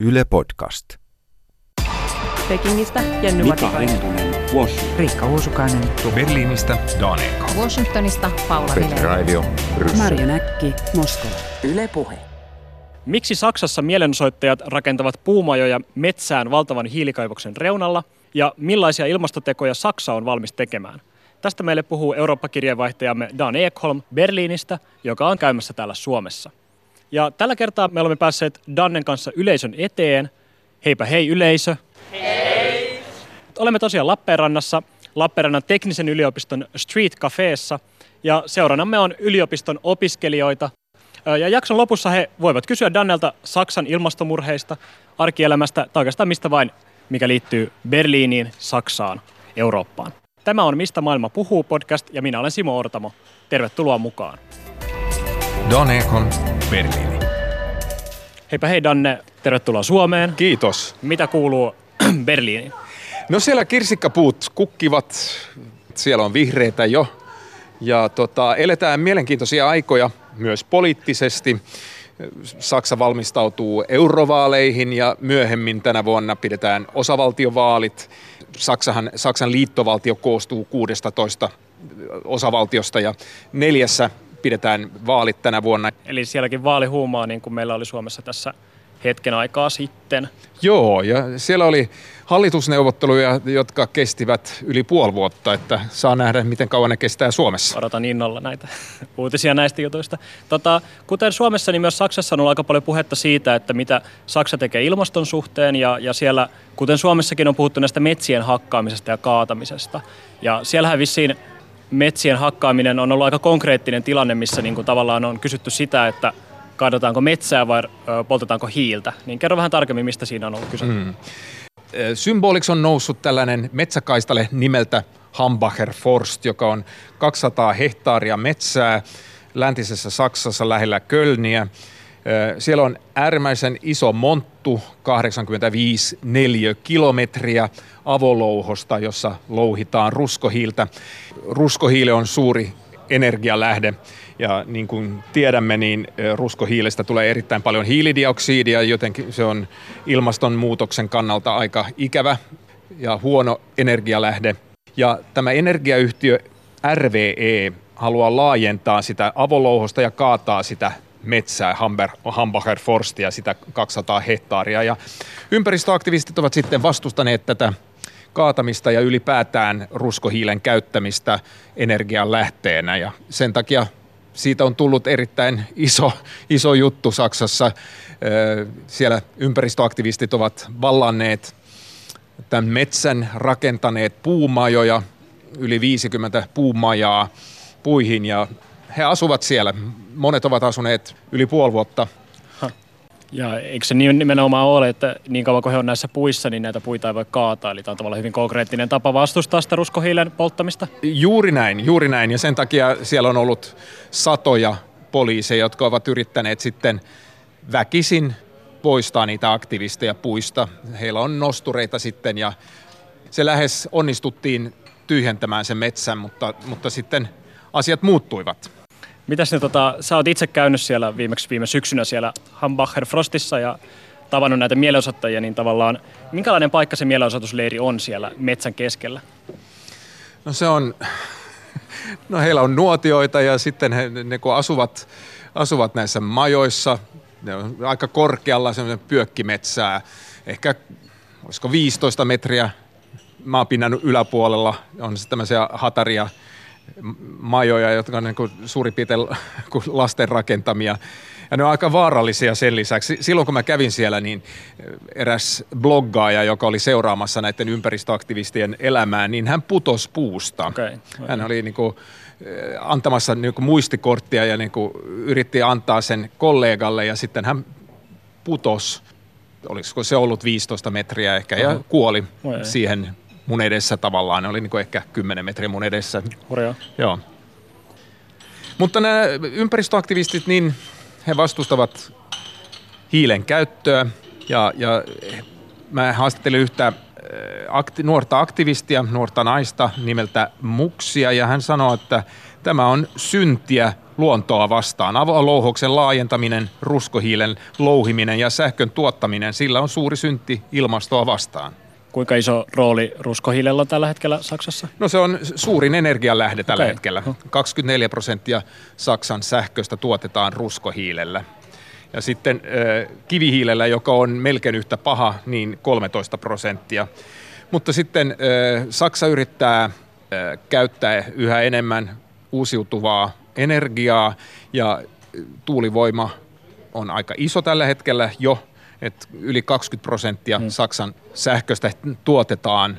Yle Podcast. Pekingistä Jenny Mika. Hentunen, Washington. Riikka Uusukainen, Berliinistä Daniel Washingtonista Paula Petri. Raivio. Marjo Näkki, Moskova. Yle Puhe. Miksi Saksassa mielenosoittajat rakentavat puumajoja metsään valtavan hiilikaivoksen reunalla ja millaisia ilmastotekoja Saksa on valmis tekemään? Tästä meille puhuu Eurooppa-kirjeenvaihtajamme Dan Ekholm Berliinistä, joka on käymässä täällä Suomessa. Ja tällä kertaa me olemme päässeet Dannen kanssa yleisön eteen. Heipä hei yleisö. Hei! Olemme tosiaan Lappeenrannassa, Lappeenrannan teknisen yliopiston Street Cafeessa. Ja seuranamme on yliopiston opiskelijoita, ja jakson lopussa he voivat kysyä Dannelta Saksan ilmastomurheista, arkielämästä tai oikeastaan mistä vain, mikä liittyy Berliiniin, Saksaan, Eurooppaan. Tämä on Mistä maailma puhuu podcast ja minä olen Simo Ortamo. Tervetuloa mukaan. Dan Ekholm, Berliini. Heipä hei Danne, tervetuloa Suomeen. Kiitos. Mitä kuuluu Berliiniin? No siellä kirsikkapuut kukkivat, siellä on vihreitä jo. Ja tota, eletään mielenkiintoisia aikoja myös poliittisesti. Saksa valmistautuu eurovaaleihin ja myöhemmin tänä vuonna pidetään osavaltiovaalit. Saksahan, Saksan liittovaltio koostuu 16 osavaltiosta ja neljässä pidetään vaalit tänä vuonna. Eli sielläkin vaalihuumaa niin kuin meillä oli Suomessa tässä hetken aikaa sitten. Joo, ja siellä oli hallitusneuvotteluja, jotka kestivät yli puoli vuotta, että saa nähdä, miten kauan ne kestää Suomessa. Odotan innolla näitä uutisia näistä jutuista. Tota, kuten Suomessa, niin myös Saksassa on ollut aika paljon puhetta siitä, että mitä Saksa tekee ilmaston suhteen. Ja, ja siellä, kuten Suomessakin on puhuttu näistä metsien hakkaamisesta ja kaatamisesta. Ja siellähän vissiin metsien hakkaaminen on ollut aika konkreettinen tilanne, missä niin kuin tavallaan on kysytty sitä, että kaadetaanko metsää vai poltetaanko hiiltä. Niin kerro vähän tarkemmin, mistä siinä on ollut kyse. Mm. Symboliksi on noussut tällainen metsäkaistale nimeltä Hambacher Forst, joka on 200 hehtaaria metsää läntisessä Saksassa lähellä Kölniä. Siellä on äärimmäisen iso monttu, 85 neliökilometriä avolouhosta, jossa louhitaan ruskohiiltä. Ruskohiili on suuri energialähde ja niin kuin tiedämme, niin ruskohiilestä tulee erittäin paljon hiilidioksidia, jotenkin se on ilmastonmuutoksen kannalta aika ikävä ja huono energialähde. Ja tämä energiayhtiö RVE haluaa laajentaa sitä avolouhosta ja kaataa sitä metsää, Hamber, Hambacher Forstia, sitä 200 hehtaaria. Ja ympäristöaktivistit ovat sitten vastustaneet tätä kaatamista ja ylipäätään ruskohiilen käyttämistä energian lähteenä. Ja sen takia siitä on tullut erittäin iso, iso juttu Saksassa. Siellä ympäristöaktivistit ovat vallanneet tämän metsän, rakentaneet puumajoja, yli 50 puumajaa puihin ja he asuvat siellä. Monet ovat asuneet yli puoli vuotta Ja eikö se niin nimenomaan ole, että niin kauan kuin he on näissä puissa, niin näitä puita ei voi kaataa. Eli tämä on tavallaan hyvin konkreettinen tapa vastustaa sitä ruskohiilen polttamista. Juuri näin, juuri näin. Ja sen takia siellä on ollut satoja poliiseja, jotka ovat yrittäneet sitten väkisin poistaa niitä aktivisteja puista. Heillä on nostureita sitten ja se lähes onnistuttiin tyhjentämään sen metsän, mutta, mutta sitten asiat muuttuivat. Mitäs ne, tota, sä oot itse käynyt siellä viimeksi viime syksynä siellä Hambacher Frostissa ja tavannut näitä mielenosoittajia, niin tavallaan minkälainen paikka se mielenosoitusleiri on siellä metsän keskellä? No se on, no heillä on nuotioita ja sitten he, ne kun asuvat, asuvat näissä majoissa, ne on aika korkealla semmoinen pyökkimetsää, ehkä olisiko 15 metriä maapinnan yläpuolella on tämmöisiä hataria majoja, jotka on niin kuin suurin piirtein kuin lasten rakentamia. Ja ne on aika vaarallisia sen lisäksi. Silloin kun mä kävin siellä, niin eräs bloggaaja, joka oli seuraamassa näiden ympäristöaktivistien elämää, niin hän putos puusta. Okay. Hän oli niin kuin antamassa niin kuin muistikorttia ja niin kuin yritti antaa sen kollegalle ja sitten hän putos, olisiko se ollut 15 metriä ehkä, ja kuoli siihen mun edessä tavallaan. Ne oli niin kuin ehkä 10 metriä mun edessä. Hurjaa. Joo. Mutta nämä ympäristöaktivistit, niin he vastustavat hiilen käyttöä ja, ja mä haastattelin yhtä äh, akti, nuorta aktivistia, nuorta naista nimeltä Muksia ja hän sanoi, että tämä on syntiä luontoa vastaan. Avolouhoksen laajentaminen, ruskohiilen louhiminen ja sähkön tuottaminen, sillä on suuri synti ilmastoa vastaan. Kuinka iso rooli ruskohiilellä on tällä hetkellä Saksassa? No se on suurin energialähde tällä okay. hetkellä. 24 prosenttia Saksan sähköstä tuotetaan ruskohiilellä. Ja sitten kivihiilellä, joka on melkein yhtä paha, niin 13 prosenttia. Mutta sitten Saksa yrittää käyttää yhä enemmän uusiutuvaa energiaa ja tuulivoima on aika iso tällä hetkellä jo, että yli 20 prosenttia hmm. Saksan sähköstä tuotetaan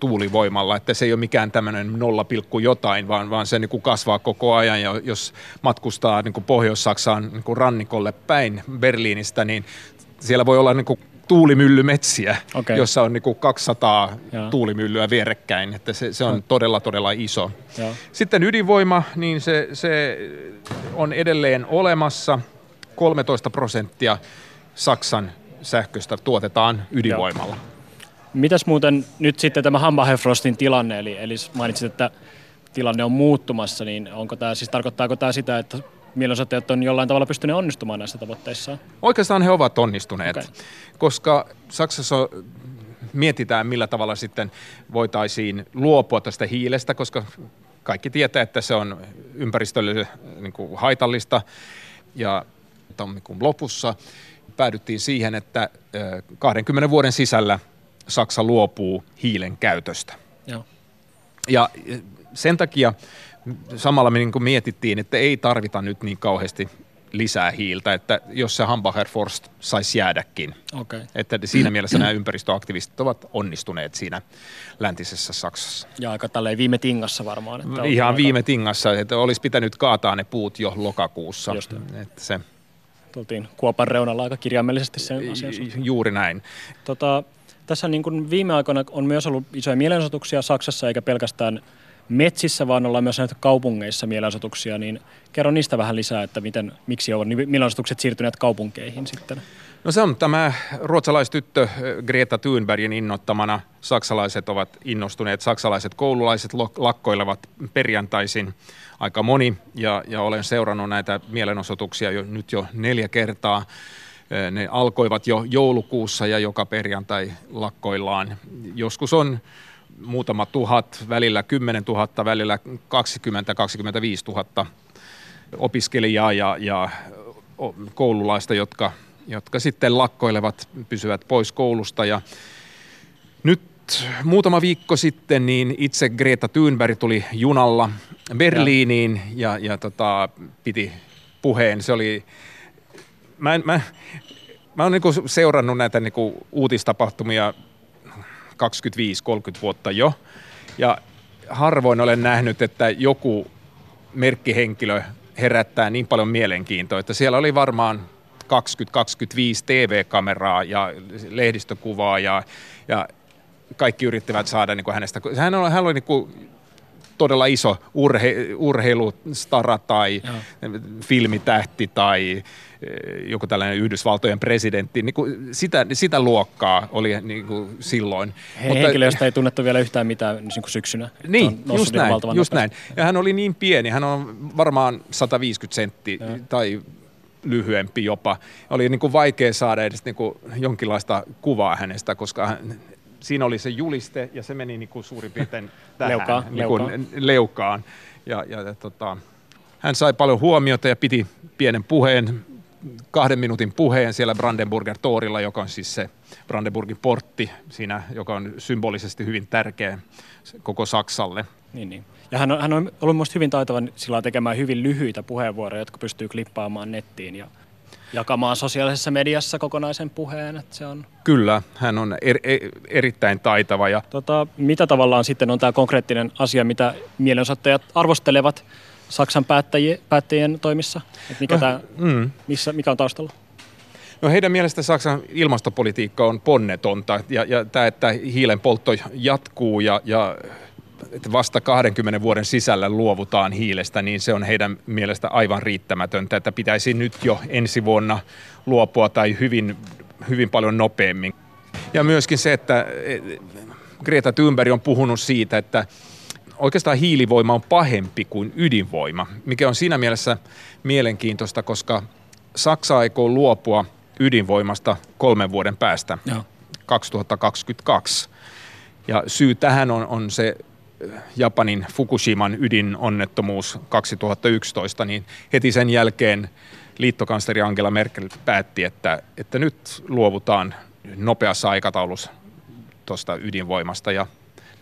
tuulivoimalla, että se ei ole mikään tämmöinen 0, jotain, vaan, vaan se niin kuin kasvaa koko ajan. Ja jos matkustaa niin kuin Pohjois-Saksaan niin kuin rannikolle päin Berliinistä, niin siellä voi olla niin kuin tuulimyllymetsiä, okay. jossa on niin kuin 200 ja. tuulimyllyä vierekkäin, että se, se on todella, todella iso. Ja. Sitten ydinvoima, niin se, se on edelleen olemassa. 13 prosenttia Saksan sähköstä tuotetaan ydinvoimalla. Ja. Mitäs muuten nyt sitten tämä Hambacherfrostin tilanne, eli, eli mainitsit, että tilanne on muuttumassa, niin onko tämä, siis tarkoittaako tämä sitä, että mielenosoittajat on jollain tavalla pystyneet onnistumaan näissä tavoitteissa? Oikeastaan he ovat onnistuneet, okay. koska Saksassa mietitään, millä tavalla sitten voitaisiin luopua tästä hiilestä, koska kaikki tietää, että se on ympäristölle niin kuin haitallista. Ja tammikuun lopussa päädyttiin siihen, että 20 vuoden sisällä Saksa luopuu hiilen käytöstä. Joo. Ja sen takia samalla me niin mietittiin, että ei tarvita nyt niin kauheasti lisää hiiltä, että jos se Hambacher Forst saisi jäädäkin. Okay. Että siinä mielessä nämä ympäristöaktivistit ovat onnistuneet siinä läntisessä Saksassa. Ja aika tälleen viime tingassa varmaan. Että Ihan aika... viime tingassa, että olisi pitänyt kaataa ne puut jo lokakuussa. Just että se... Tultiin kuopan reunalla aika kirjaimellisesti sen asian Juuri näin. Tota, tässä niin kuin viime aikoina on myös ollut isoja mielenosoituksia Saksassa, eikä pelkästään metsissä, vaan ollaan myös näitä kaupungeissa mielenosoituksia, niin kerro niistä vähän lisää, että miten, miksi on mielenosoitukset siirtyneet kaupunkeihin sitten? No se on tämä ruotsalaistyttö eh, Greta Thunbergin innottamana. Saksalaiset ovat innostuneet, saksalaiset koululaiset lakkoilevat perjantaisin aika moni ja, ja olen seurannut näitä mielenosoituksia jo, nyt jo neljä kertaa. Ne alkoivat jo joulukuussa ja joka perjantai lakkoillaan. Joskus on muutama tuhat, välillä 10 000, välillä 20-25 000 opiskelijaa ja, ja koululaista, jotka, jotka sitten lakkoilevat, pysyvät pois koulusta. Ja muutama viikko sitten niin itse Greta Thunberg tuli junalla Berliiniin ja, ja, tota, piti puheen. Se oli, mä, mä, mä oon niinku seurannut näitä niinku uutistapahtumia 25-30 vuotta jo. Ja harvoin olen nähnyt, että joku merkkihenkilö herättää niin paljon mielenkiintoa, että siellä oli varmaan 20-25 TV-kameraa ja lehdistökuvaa ja, ja kaikki yrittivät saada niin kuin hänestä. Hän oli, hän oli niin kuin todella iso urhe, urheilustara tai Joo. filmitähti tai eh, joku tällainen Yhdysvaltojen presidentti, niin kuin sitä, sitä luokkaa oli niin kuin silloin. He, Mutta, henkilö, josta ei tunnettu vielä yhtään mitään niin kuin syksynä. Niin, just näin, just näin. Ja hän oli niin pieni, hän on varmaan 150 sentti tai lyhyempi jopa. Oli niin kuin vaikea saada edes niin kuin jonkinlaista kuvaa hänestä, koska hän, siinä oli se juliste ja se meni niin kuin suurin piirtein tähän leukaan. Niin kuin leukaan. leukaan. Ja, ja, ja tota, hän sai paljon huomiota ja piti pienen puheen, kahden minuutin puheen siellä Brandenburger Torilla, joka on siis se Brandenburgin portti siinä, joka on symbolisesti hyvin tärkeä koko Saksalle. Niin, niin. Ja hän on, hän on ollut minusta hyvin taitava sillä tekemään hyvin lyhyitä puheenvuoroja, jotka pystyy klippaamaan nettiin ja jakamaan sosiaalisessa mediassa kokonaisen puheen. Että se on... Kyllä, hän on er, er, erittäin taitava. Ja... Tota, mitä tavallaan sitten on tämä konkreettinen asia, mitä mielenosoittajat arvostelevat Saksan päättäjien, päättäjien toimissa? Et mikä, no, tää, mm. missä, mikä on taustalla? No heidän mielestä Saksan ilmastopolitiikka on ponnetonta ja, ja tämä, että hiilen poltto jatkuu ja, ja että vasta 20 vuoden sisällä luovutaan hiilestä, niin se on heidän mielestä aivan riittämätöntä, että pitäisi nyt jo ensi vuonna luopua tai hyvin, hyvin paljon nopeammin. Ja myöskin se, että e, Greta Thunberg on puhunut siitä, että oikeastaan hiilivoima on pahempi kuin ydinvoima, mikä on siinä mielessä mielenkiintoista, koska Saksa aikoo luopua ydinvoimasta kolmen vuoden päästä, Joo. 2022. Ja syy tähän on, on se Japanin Fukushiman ydinonnettomuus 2011, niin heti sen jälkeen liittokansleri Angela Merkel päätti, että, että nyt luovutaan nopeassa aikataulussa tuosta ydinvoimasta ja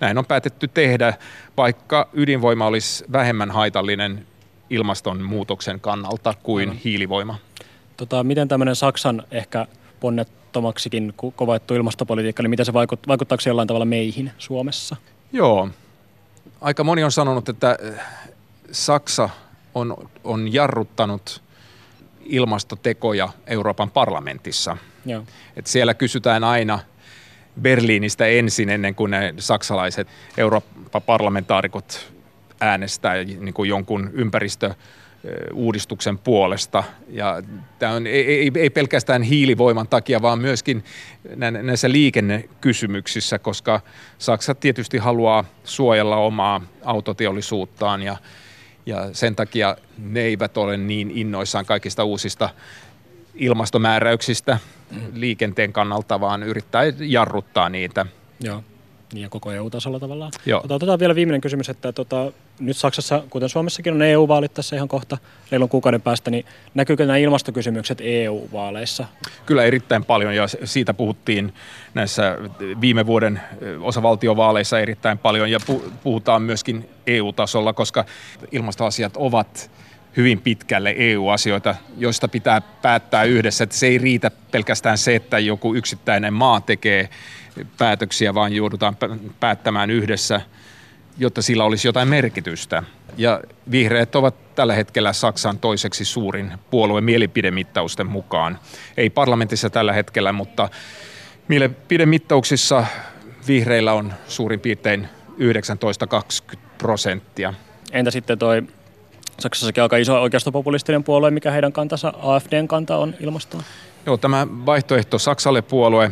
näin on päätetty tehdä, vaikka ydinvoima olisi vähemmän haitallinen ilmastonmuutoksen kannalta kuin Aivan. hiilivoima. Tota, miten tämmöinen Saksan ehkä ponnettomaksikin kovaettu ilmastopolitiikka, niin miten se vaikut, vaikuttaako se jollain tavalla meihin Suomessa? Joo. Aika moni on sanonut, että eh, Saksa on, on jarruttanut ilmastotekoja Euroopan parlamentissa. Joo. Et siellä kysytään aina Berliinistä ensin, ennen kuin ne saksalaiset Eurooppa-parlamentaarikot äänestää niin kuin jonkun ympäristöuudistuksen puolesta. Ja tämä on ei, ei, pelkästään hiilivoiman takia, vaan myöskin nä- näissä liikennekysymyksissä, koska Saksa tietysti haluaa suojella omaa autoteollisuuttaan ja, ja sen takia ne eivät ole niin innoissaan kaikista uusista ilmastomääräyksistä liikenteen kannalta, vaan yrittää jarruttaa niitä. Joo. Niin ja koko EU-tasolla tavallaan. Joo. Tota, otetaan vielä viimeinen kysymys, että tota, nyt Saksassa, kuten Suomessakin on EU-vaalit tässä ihan kohta reilun kuukauden päästä, niin näkyykö nämä ilmastokysymykset EU-vaaleissa? Kyllä erittäin paljon ja siitä puhuttiin näissä viime vuoden osavaltiovaaleissa erittäin paljon ja pu- puhutaan myöskin EU-tasolla, koska ilmastoasiat ovat hyvin pitkälle EU-asioita, joista pitää päättää yhdessä. Että se ei riitä pelkästään se, että joku yksittäinen maa tekee päätöksiä, vaan joudutaan pä- päättämään yhdessä, jotta sillä olisi jotain merkitystä. Ja vihreät ovat tällä hetkellä Saksan toiseksi suurin puolue mielipidemittausten mukaan. Ei parlamentissa tällä hetkellä, mutta mielipidemittauksissa vihreillä on suurin piirtein 19-20 prosenttia. Entä sitten toi Saksassakin aika iso oikeistopopulistinen puolue, mikä heidän kantansa, AFDn kanta on ilmastoon? Joo, tämä vaihtoehto Saksalle puolue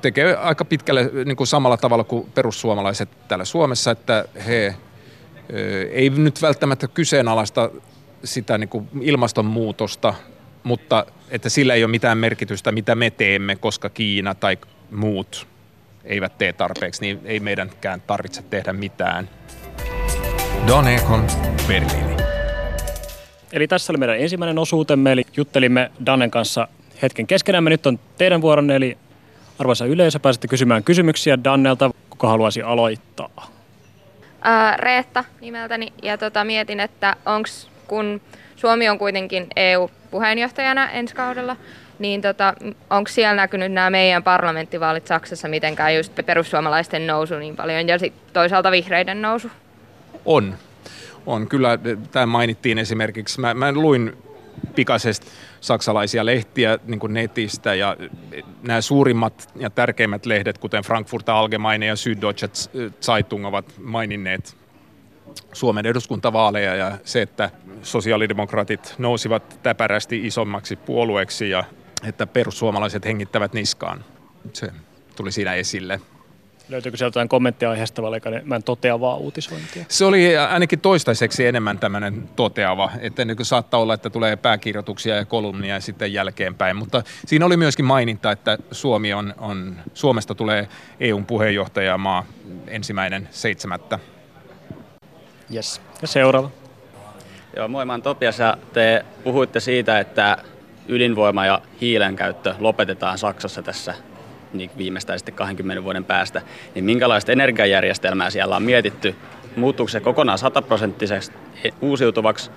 tekee aika pitkälle niin kuin samalla tavalla kuin perussuomalaiset täällä Suomessa, että he ei nyt välttämättä kyseenalaista sitä niin kuin ilmastonmuutosta, mutta että sillä ei ole mitään merkitystä, mitä me teemme, koska Kiina tai muut eivät tee tarpeeksi, niin ei meidänkään tarvitse tehdä mitään. Dan Ekholm, Berliini. Eli tässä oli meidän ensimmäinen osuutemme, eli juttelimme Dannen kanssa hetken keskenämme. Nyt on teidän vuoronne, eli arvoisa yleisö, pääsette kysymään kysymyksiä Dannelta. Kuka haluaisi aloittaa? Ää, Reetta nimeltäni ja tota, mietin, että onks, kun Suomi on kuitenkin EU-puheenjohtajana ensi kaudella, niin tota, onko siellä näkynyt nämä meidän parlamenttivaalit Saksassa mitenkään just perussuomalaisten nousu niin paljon ja sitten toisaalta vihreiden nousu? On. On. Kyllä tämä mainittiin esimerkiksi. Mä, mä luin pikaisesti saksalaisia lehtiä niin kuin netistä ja nämä suurimmat ja tärkeimmät lehdet, kuten Frankfurter Allgemeine ja Süddeutsche Zeitung, ovat maininneet Suomen eduskuntavaaleja ja se, että sosiaalidemokraatit nousivat täpärästi isommaksi puolueeksi ja että perussuomalaiset hengittävät niskaan. Se tuli siinä esille. Löytyykö sieltä jotain kommenttia aiheesta vai oliko ne- mä en toteavaa uutisointia? Se oli ainakin toistaiseksi enemmän tämmöinen toteava, että niin kuin saattaa olla, että tulee pääkirjoituksia ja kolumnia sitten jälkeenpäin, mutta siinä oli myöskin maininta, että Suomi on, on, Suomesta tulee EUn puheenjohtajamaa ensimmäinen seitsemättä. Yes. Ja seuraava. Joo, moi, mä oon Topias ja te puhuitte siitä, että ydinvoima ja hiilen käyttö lopetetaan Saksassa tässä niin viimeistään sitten 20 vuoden päästä. Niin minkälaista energiajärjestelmää siellä on mietitty? Muuttuuko se kokonaan sataprosenttisesti uusiutuvaksi?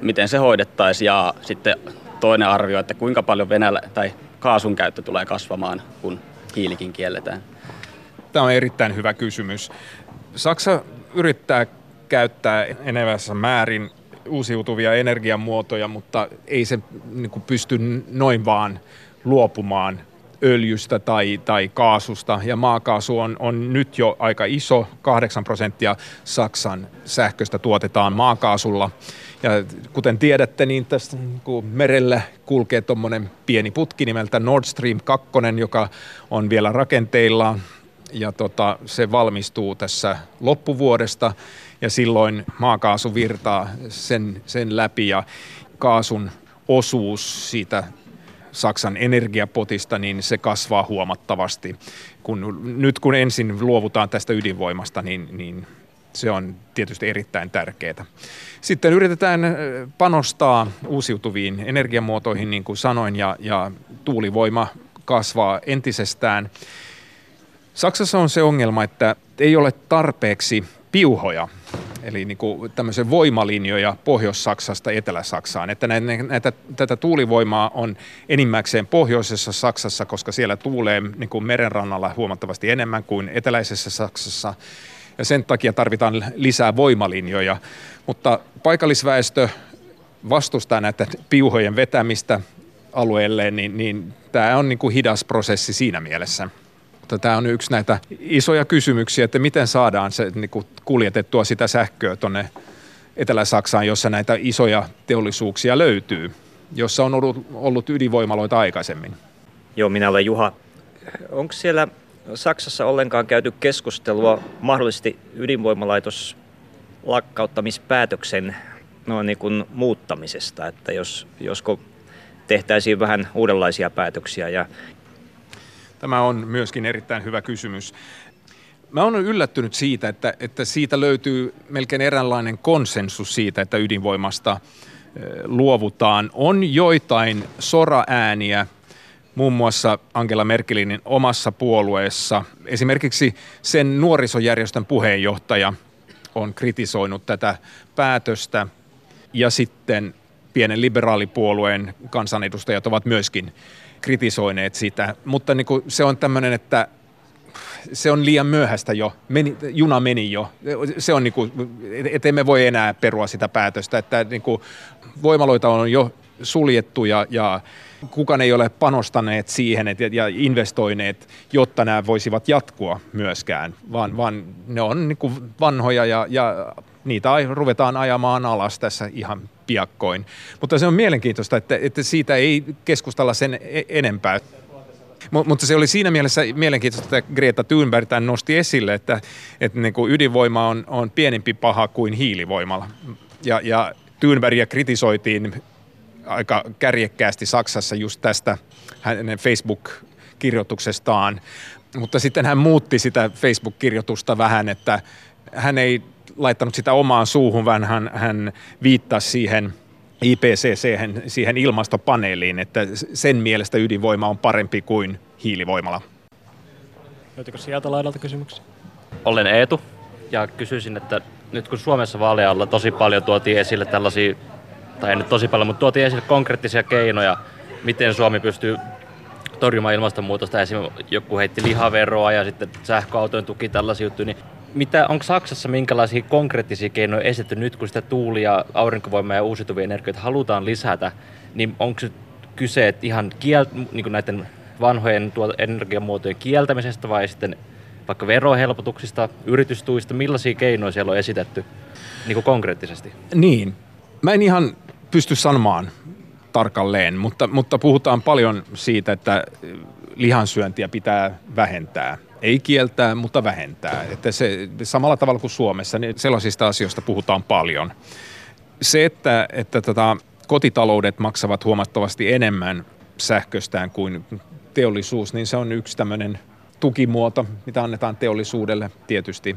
Miten se hoidettaisiin? Ja sitten toinen arvio, että kuinka paljon Venäjä tai kaasun käyttö tulee kasvamaan, kun hiilikin kielletään? Tämä on erittäin hyvä kysymys. Saksa yrittää käyttää enenevässä määrin uusiutuvia energiamuotoja, mutta ei se niin kuin pysty noin vaan luopumaan öljystä tai, tai kaasusta. Ja maakaasu on, on nyt jo aika iso, 8 prosenttia Saksan sähköstä tuotetaan maakaasulla. Ja kuten tiedätte, niin tästä niin kuin merellä kulkee tuommoinen pieni putki nimeltä Nord Stream 2, joka on vielä rakenteillaan ja tota, se valmistuu tässä loppuvuodesta ja silloin maakaasu virtaa sen, sen läpi ja kaasun osuus siitä Saksan energiapotista, niin se kasvaa huomattavasti. Kun, nyt kun ensin luovutaan tästä ydinvoimasta, niin, niin se on tietysti erittäin tärkeää. Sitten yritetään panostaa uusiutuviin energiamuotoihin, niin kuin sanoin, ja, ja tuulivoima kasvaa entisestään. Saksassa on se ongelma, että ei ole tarpeeksi piuhoja, eli niin kuin tämmöisen voimalinjoja Pohjois-Saksasta Etelä-Saksaan. Että näitä, näitä, tätä tuulivoimaa on enimmäkseen pohjoisessa Saksassa, koska siellä tuulee niin kuin merenrannalla huomattavasti enemmän kuin eteläisessä Saksassa. Ja sen takia tarvitaan lisää voimalinjoja. Mutta paikallisväestö vastustaa näitä piuhojen vetämistä alueelleen, niin, niin tämä on niin kuin hidas prosessi siinä mielessä. Mutta tämä on yksi näitä isoja kysymyksiä, että miten saadaan se niin kuin kuljetettua sitä sähköä tuonne Etelä-Saksaan, jossa näitä isoja teollisuuksia löytyy, jossa on ollut, ollut ydinvoimaloita aikaisemmin. Joo, minä olen Juha. Onko siellä Saksassa ollenkaan käyty keskustelua mahdollisesti ydinvoimalaitos lakkauttamispäätöksen noin niin kuin muuttamisesta, että jos, josko tehtäisiin vähän uudenlaisia päätöksiä ja Tämä on myöskin erittäin hyvä kysymys. Mä olen yllättynyt siitä, että, että siitä löytyy melkein eräänlainen konsensus siitä, että ydinvoimasta luovutaan. On joitain sora-ääniä, muun muassa Angela Merkelin omassa puolueessa. Esimerkiksi sen nuorisojärjestön puheenjohtaja on kritisoinut tätä päätöstä ja sitten pienen liberaalipuolueen kansanedustajat ovat myöskin kritisoineet sitä, mutta niin kuin se on tämmöinen, että se on liian myöhäistä jo, meni, juna meni jo. Se on niin kuin, et emme voi enää perua sitä päätöstä, että niin kuin voimaloita on jo suljettu ja, ja kukaan ei ole panostaneet siihen et, ja investoineet, jotta nämä voisivat jatkua myöskään, vaan, vaan ne on niin kuin vanhoja ja, ja niitä ruvetaan ajamaan alas tässä ihan piakkoin. Mutta se on mielenkiintoista, että, että siitä ei keskustella sen e-, enempää. Mutta se oli siinä mielessä mielenkiintoista, että Greta Thunberg tämän nosti esille, että, että niin kuin ydinvoima on, on pienempi paha kuin hiilivoimalla. Ja, ja Thunbergia kritisoitiin aika kärjekkäästi Saksassa just tästä hänen Facebook-kirjoituksestaan. Mutta sitten hän muutti sitä Facebook-kirjoitusta vähän, että hän ei laittanut sitä omaan suuhun, vaan hän, hän viittasi siihen IPCC, siihen ilmastopaneeliin, että sen mielestä ydinvoima on parempi kuin hiilivoimala. Löytyykö sieltä laidalta kysymyksiä? Olen Eetu ja kysyisin, että nyt kun Suomessa vaalealla tosi paljon tuotiin esille tällaisia, tai ei nyt tosi paljon, mutta tuotiin esille konkreettisia keinoja, miten Suomi pystyy torjumaan ilmastonmuutosta. Esimerkiksi joku heitti lihaveroa ja sitten sähköautojen tuki, tällaisia juttuja. Niin mitä, onko Saksassa minkälaisia konkreettisia keinoja esitetty nyt, kun sitä tuuli- ja aurinkovoimaa ja uusiutuvia energioita halutaan lisätä, niin onko se kyse että ihan kiel- niin näiden vanhojen energiamuotojen kieltämisestä vai sitten vaikka verohelpotuksista, yritystuista, millaisia keinoja siellä on esitetty niin kuin konkreettisesti? Niin, mä en ihan pysty sanomaan tarkalleen, mutta, mutta puhutaan paljon siitä, että lihansyöntiä pitää vähentää ei kieltää, mutta vähentää. Että se, samalla tavalla kuin Suomessa, niin sellaisista asioista puhutaan paljon. Se, että, että tota, kotitaloudet maksavat huomattavasti enemmän sähköstään kuin teollisuus, niin se on yksi tämmöinen tukimuoto, mitä annetaan teollisuudelle tietysti.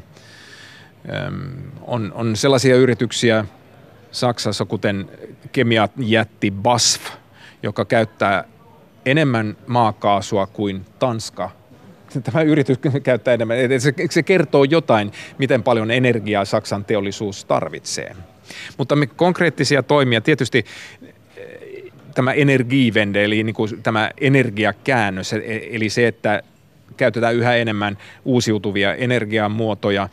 On, on sellaisia yrityksiä Saksassa, kuten kemiajätti BASF, joka käyttää enemmän maakaasua kuin Tanska tämä yritys käyttää enemmän. Se, se kertoo jotain, miten paljon energiaa Saksan teollisuus tarvitsee. Mutta me konkreettisia toimia, tietysti eh, tämä energiivende, eli niin kuin tämä energiakäännös, e, eli se, että käytetään yhä enemmän uusiutuvia energiamuotoja,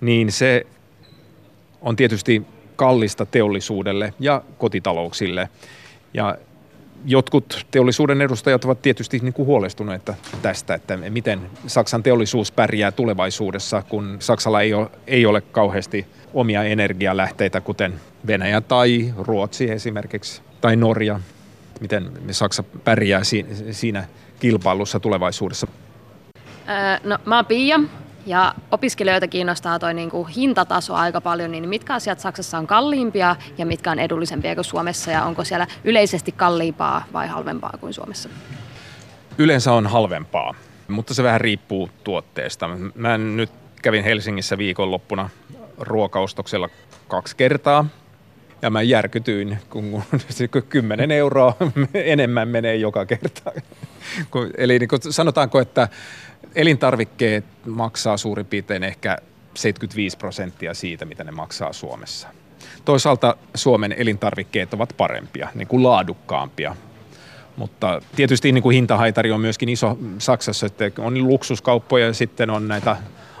niin se on tietysti kallista teollisuudelle ja kotitalouksille. Ja jotkut teollisuuden edustajat ovat tietysti niin kuin huolestuneita tästä, että miten Saksan teollisuus pärjää tulevaisuudessa, kun Saksalla ei ole, ei ole kauheasti omia energialähteitä, kuten Venäjä tai Ruotsi esimerkiksi, tai Norja. Miten Saksa pärjää siinä kilpailussa tulevaisuudessa? No mä oon Pia ja opiskelijoita kiinnostaa toi niinku hintataso aika paljon, niin mitkä asiat Saksassa on kalliimpia ja mitkä on edullisempia kuin Suomessa ja onko siellä yleisesti kalliimpaa vai halvempaa kuin Suomessa? Yleensä on halvempaa, mutta se vähän riippuu tuotteesta. Mä nyt kävin Helsingissä viikonloppuna ruokaustoksella kaksi kertaa ja mä järkytyin, kun 10 euroa enemmän menee joka kerta. Eli niin sanotaanko, että elintarvikkeet maksaa suurin piirtein ehkä 75 prosenttia siitä, mitä ne maksaa Suomessa. Toisaalta Suomen elintarvikkeet ovat parempia, niin kuin laadukkaampia. Mutta tietysti niin kuin hintahaitari on myöskin iso Saksassa, että on luksuskauppoja ja sitten on näitä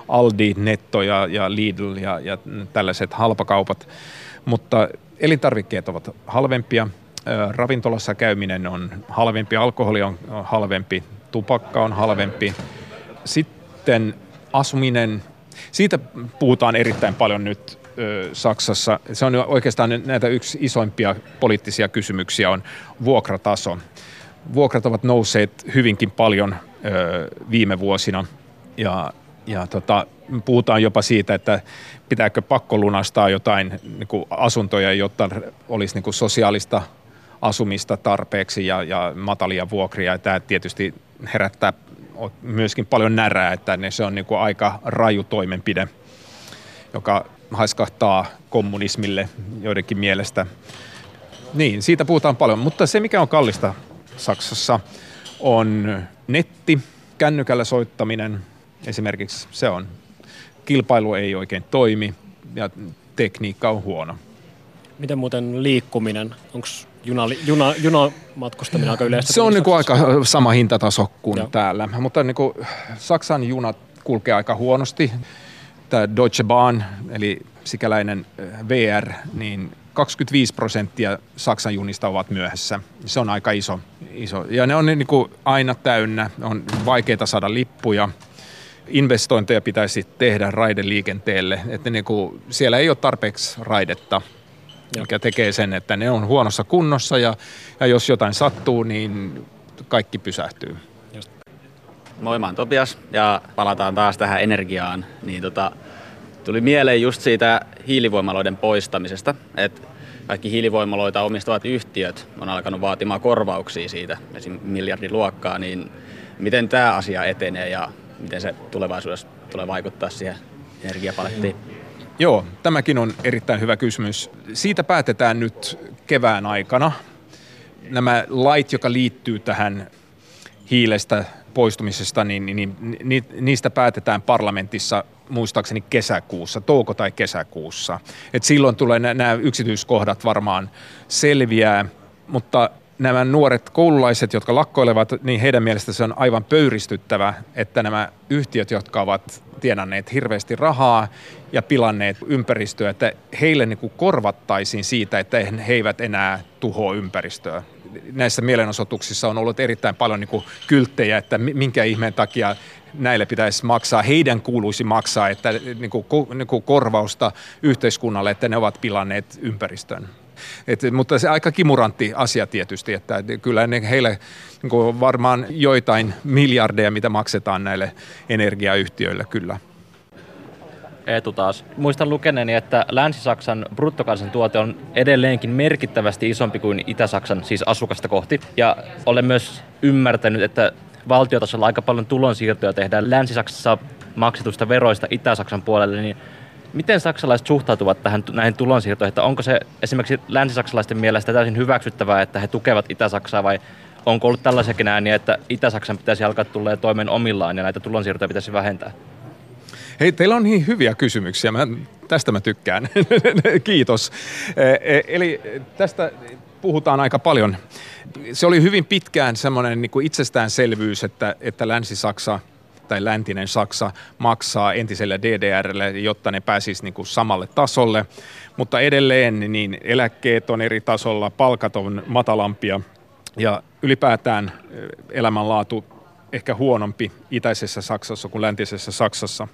Aldi, Netto ja, ja Lidl ja, ja tällaiset halpakaupat. Mutta elintarvikkeet ovat halvempia, ravintolassa käyminen on halvempi, alkoholi on halvempi, tupakka on halvempi. Sitten asuminen, siitä puhutaan erittäin paljon nyt Saksassa. Se on oikeastaan näitä yksi isoimpia poliittisia kysymyksiä on vuokrataso. Vuokrat ovat nousseet hyvinkin paljon viime vuosina ja, ja tota, puhutaan jopa siitä, että pitääkö pakko lunastaa jotain niin kuin asuntoja, jotta olisi niin kuin sosiaalista asumista tarpeeksi ja, ja matalia vuokria. Ja tämä tietysti herättää myöskin paljon närää, että se on niin kuin aika raju toimenpide, joka haiskahtaa kommunismille joidenkin mielestä. Niin, siitä puhutaan paljon, mutta se mikä on kallista Saksassa on netti, kännykällä soittaminen esimerkiksi, se on kilpailu ei oikein toimi ja tekniikka on huono. Miten muuten liikkuminen? Onko juna, juna, junamatkustaminen aika yleistä? Se on niin kuin aika sama hintataso kuin Joo. täällä, mutta niin kuin Saksan junat kulkee aika huonosti. Tämä Deutsche Bahn, eli sikäläinen eh, VR, niin 25 prosenttia Saksan junista ovat myöhässä. Se on aika iso. iso. Ja ne on niin kuin aina täynnä, on vaikeaa saada lippuja investointeja pitäisi tehdä raideliikenteelle, että niin kuin, siellä ei ole tarpeeksi raidetta, mikä tekee sen, että ne on huonossa kunnossa ja, ja jos jotain sattuu, niin kaikki pysähtyy. Moi, mä oon Topias ja palataan taas tähän energiaan. Niin tota, tuli mieleen just siitä hiilivoimaloiden poistamisesta, että kaikki hiilivoimaloita omistavat yhtiöt on alkanut vaatimaan korvauksia siitä, esimerkiksi miljardiluokkaa, niin miten tämä asia etenee ja miten se tulevaisuudessa tulee vaikuttaa siihen energiapalettiin? Joo, tämäkin on erittäin hyvä kysymys. Siitä päätetään nyt kevään aikana. Nämä lait, joka liittyy tähän hiilestä poistumisesta, niin, niin, niin niistä päätetään parlamentissa muistaakseni kesäkuussa, touko- tai kesäkuussa. Et silloin tulee nämä yksityiskohdat varmaan selviää, mutta nämä nuoret koululaiset, jotka lakkoilevat, niin heidän mielestä se on aivan pöyristyttävä, että nämä yhtiöt, jotka ovat tienanneet hirveästi rahaa ja pilanneet ympäristöä, että heille niin kuin korvattaisiin siitä, että he eivät enää tuhoa ympäristöä. Näissä mielenosoituksissa on ollut erittäin paljon niin kuin kylttejä, että minkä ihmeen takia näille pitäisi maksaa, heidän kuuluisi maksaa, että niin kuin, niin kuin korvausta yhteiskunnalle, että ne ovat pilanneet ympäristön. Et, mutta se aika kimurantti asia tietysti, että kyllä ne heille niin varmaan joitain miljardeja, mitä maksetaan näille energiayhtiöille kyllä. Etu taas. Muistan lukeneeni, että Länsi-Saksan bruttokansantuote on edelleenkin merkittävästi isompi kuin Itä-Saksan, siis asukasta kohti. Ja olen myös ymmärtänyt, että valtiotasolla aika paljon tulonsiirtoja tehdään Länsi-Saksassa maksetusta veroista Itä-Saksan puolelle, niin Miten saksalaiset suhtautuvat tähän, näihin tulonsiirtoihin? Että onko se esimerkiksi länsisaksalaisten mielestä täysin hyväksyttävää, että he tukevat Itä-Saksaa vai onko ollut tällaisiakin ääniä, että Itä-Saksan pitäisi alkaa tulla toimeen omillaan ja näitä tulonsiirtoja pitäisi vähentää? Hei, teillä on niin hyviä kysymyksiä. Mä, tästä mä tykkään. Kiitos. E, e, eli tästä puhutaan aika paljon. Se oli hyvin pitkään semmoinen niin itsestäänselvyys, että, että Länsi-Saksa – tai läntinen Saksa maksaa entiselle DDRlle, jotta ne pääsisi niin kuin samalle tasolle. Mutta edelleen niin eläkkeet on eri tasolla, palkat on matalampia ja ylipäätään elämänlaatu ehkä huonompi itäisessä Saksassa kuin läntisessä Saksassa.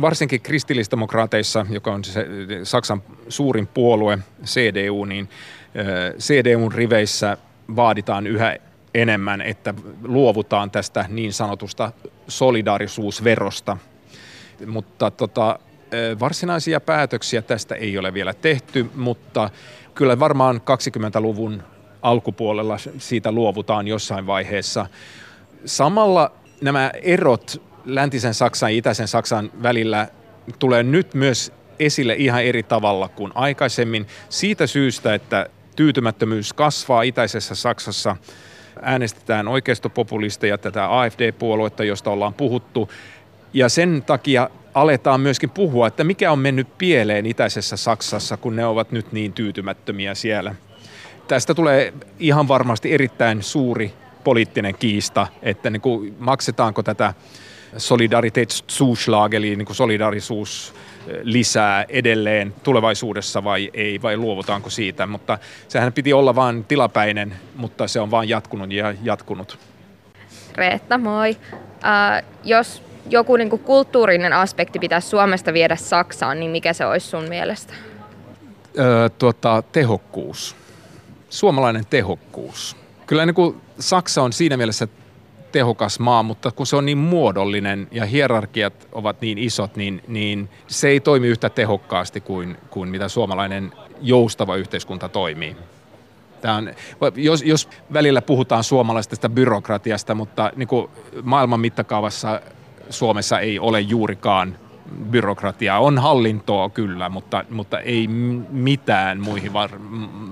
Varsinkin kristillisdemokraateissa, joka on se Saksan suurin puolue, CDU, niin CDUn riveissä vaaditaan yhä enemmän, että luovutaan tästä niin sanotusta solidaarisuusverosta. Mutta tota, varsinaisia päätöksiä tästä ei ole vielä tehty, mutta kyllä varmaan 20-luvun alkupuolella siitä luovutaan jossain vaiheessa. Samalla nämä erot läntisen Saksan ja itäisen Saksan välillä tulee nyt myös esille ihan eri tavalla kuin aikaisemmin. Siitä syystä, että tyytymättömyys kasvaa itäisessä Saksassa, äänestetään oikeistopopulisteja, tätä AFD-puoluetta, josta ollaan puhuttu, ja sen takia aletaan myöskin puhua, että mikä on mennyt pieleen itäisessä Saksassa, kun ne ovat nyt niin tyytymättömiä siellä. Tästä tulee ihan varmasti erittäin suuri poliittinen kiista, että niin kuin maksetaanko tätä solidaritetszuschlag, eli niin kuin solidarisuus lisää edelleen tulevaisuudessa vai ei, vai luovutaanko siitä. Mutta sehän piti olla vain tilapäinen, mutta se on vain jatkunut ja jatkunut. Reetta, moi. Uh, jos joku niin kuin kulttuurinen aspekti pitäisi Suomesta viedä Saksaan, niin mikä se olisi sun mielestä? Öö, tuota, tehokkuus. Suomalainen tehokkuus. Kyllä niin kuin Saksa on siinä mielessä tehokas maa, mutta kun se on niin muodollinen ja hierarkiat ovat niin isot, niin, niin se ei toimi yhtä tehokkaasti kuin, kuin mitä suomalainen joustava yhteiskunta toimii. Tämä on, jos, jos välillä puhutaan suomalaisesta byrokratiasta, mutta niin kuin maailman mittakaavassa Suomessa ei ole juurikaan byrokratiaa. On hallintoa kyllä, mutta, mutta ei mitään muihin var-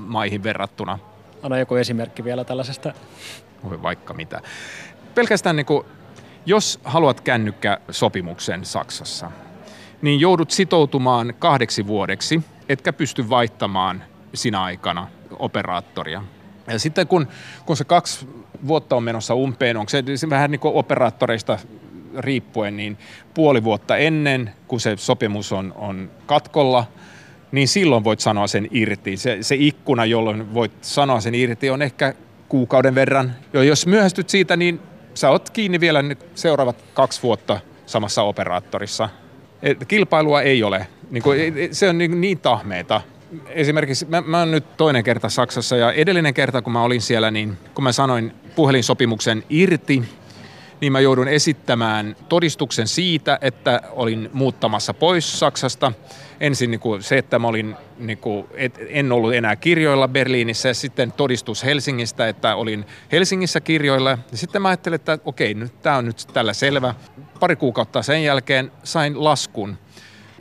maihin verrattuna. Anna joku esimerkki vielä tällaisesta. Voi vaikka mitä. Pelkästään niin kuin, jos haluat kännykkäsopimuksen Saksassa, niin joudut sitoutumaan kahdeksi vuodeksi, etkä pysty vaihtamaan sinä aikana operaattoria. Ja sitten kun, kun se kaksi vuotta on menossa umpeen, onko se, vähän niin kuin operaattoreista riippuen, niin puoli vuotta ennen, kun se sopimus on, on katkolla, niin silloin voit sanoa sen irti. Se, se ikkuna, jolloin voit sanoa sen irti, on ehkä kuukauden verran. Ja jos myöhästyt siitä, niin sä oot kiinni vielä nyt seuraavat kaksi vuotta samassa operaattorissa. Et kilpailua ei ole. Niin kuin, se on niin, niin tahmeita. Esimerkiksi mä, mä oon nyt toinen kerta Saksassa ja edellinen kerta kun mä olin siellä, niin kun mä sanoin puhelinsopimuksen irti, niin mä joudun esittämään todistuksen siitä, että olin muuttamassa pois Saksasta. Ensin niin kuin se, että mä olin, niin kuin, et, en ollut enää kirjoilla Berliinissä ja sitten todistus Helsingistä, että olin Helsingissä kirjoilla. Ja sitten mä ajattelin, että okei, nyt tämä on nyt tällä selvä. Pari kuukautta sen jälkeen sain laskun.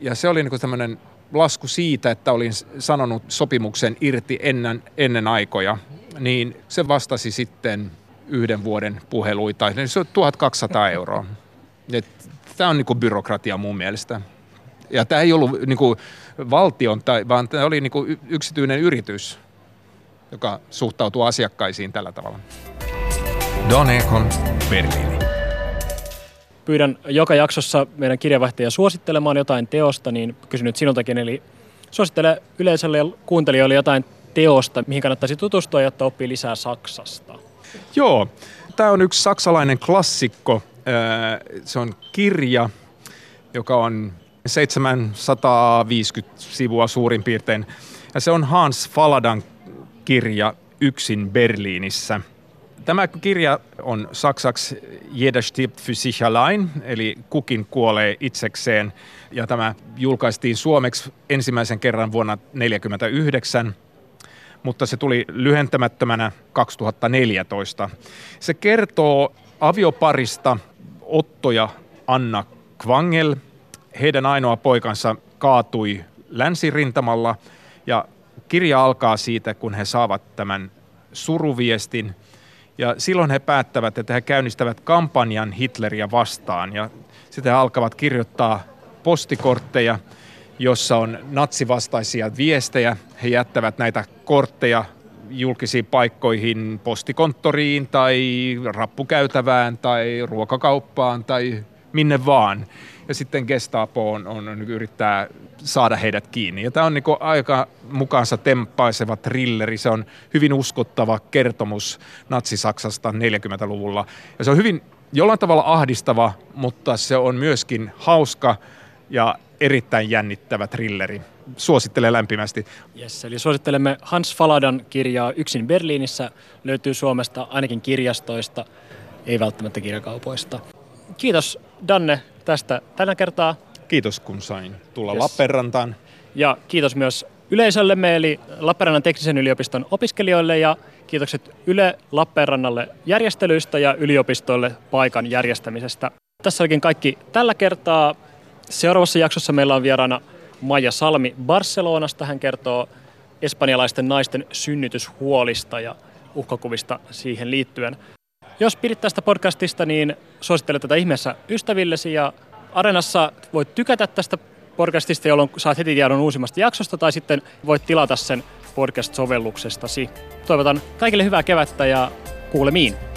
Ja se oli niin kuin tämmöinen lasku siitä, että olin sanonut sopimuksen irti ennen, ennen aikoja. Niin se vastasi sitten yhden vuoden puheluita, se on 1200 euroa. Tämä on niin byrokratia mun mielestä. Ja tämä ei ollut niin kuin valtion, tai, vaan tämä oli niin kuin yksityinen yritys, joka suhtautuu asiakkaisiin tällä tavalla. Don Ekon, Berliini. Pyydän joka jaksossa meidän kirjavaihtajia suosittelemaan jotain teosta, niin kysyn nyt sinultakin, eli suosittele yleisölle ja kuuntelijoille jotain teosta, mihin kannattaisi tutustua, jotta oppii lisää Saksasta. Joo, tämä on yksi saksalainen klassikko. Se on kirja, joka on 750 sivua suurin piirtein. Ja se on Hans Faladan kirja Yksin Berliinissä. Tämä kirja on saksaksi Jeder stirbt für sich allein, eli kukin kuolee itsekseen. Ja tämä julkaistiin suomeksi ensimmäisen kerran vuonna 1949 mutta se tuli lyhentämättömänä 2014. Se kertoo avioparista Otto ja Anna Kvangel. Heidän ainoa poikansa kaatui länsirintamalla ja kirja alkaa siitä, kun he saavat tämän suruviestin. Ja silloin he päättävät, että he käynnistävät kampanjan Hitleriä vastaan ja sitten he alkavat kirjoittaa postikortteja – jossa on natsivastaisia viestejä. He jättävät näitä kortteja julkisiin paikkoihin, postikonttoriin tai rappukäytävään tai ruokakauppaan tai minne vaan. Ja sitten Gestapo on, on, on yrittää saada heidät kiinni. Ja tämä on niin aika mukaansa temppaiseva trilleri. Se on hyvin uskottava kertomus Natsi-Saksasta 40-luvulla. Ja se on hyvin jollain tavalla ahdistava, mutta se on myöskin hauska ja erittäin jännittävä trilleri. Suosittelen lämpimästi. Yes, eli suosittelemme Hans Faladan kirjaa Yksin Berliinissä. Löytyy Suomesta ainakin kirjastoista, ei välttämättä kirjakaupoista. Kiitos Danne tästä tällä kertaa. Kiitos kun sain tulla Yes. Lappeenrantaan. Ja kiitos myös yleisöllemme eli Lappeenrannan teknisen yliopiston opiskelijoille ja kiitokset Yle Lappeenrannalle järjestelyistä ja yliopistoille paikan järjestämisestä. Tässä olikin kaikki tällä kertaa. Seuraavassa jaksossa meillä on vieraana Maija Salmi Barcelonasta. Hän kertoo espanjalaisten naisten synnytyshuolista ja uhkakuvista siihen liittyen. Jos pidit tästä podcastista, niin suosittele tätä ihmeessä ystävillesi ja Arenassa voit tykätä tästä podcastista, jolloin saat heti tiedon uusimmasta jaksosta tai sitten voit tilata sen podcast-sovelluksestasi. Toivotan kaikille hyvää kevättä ja kuulemiin.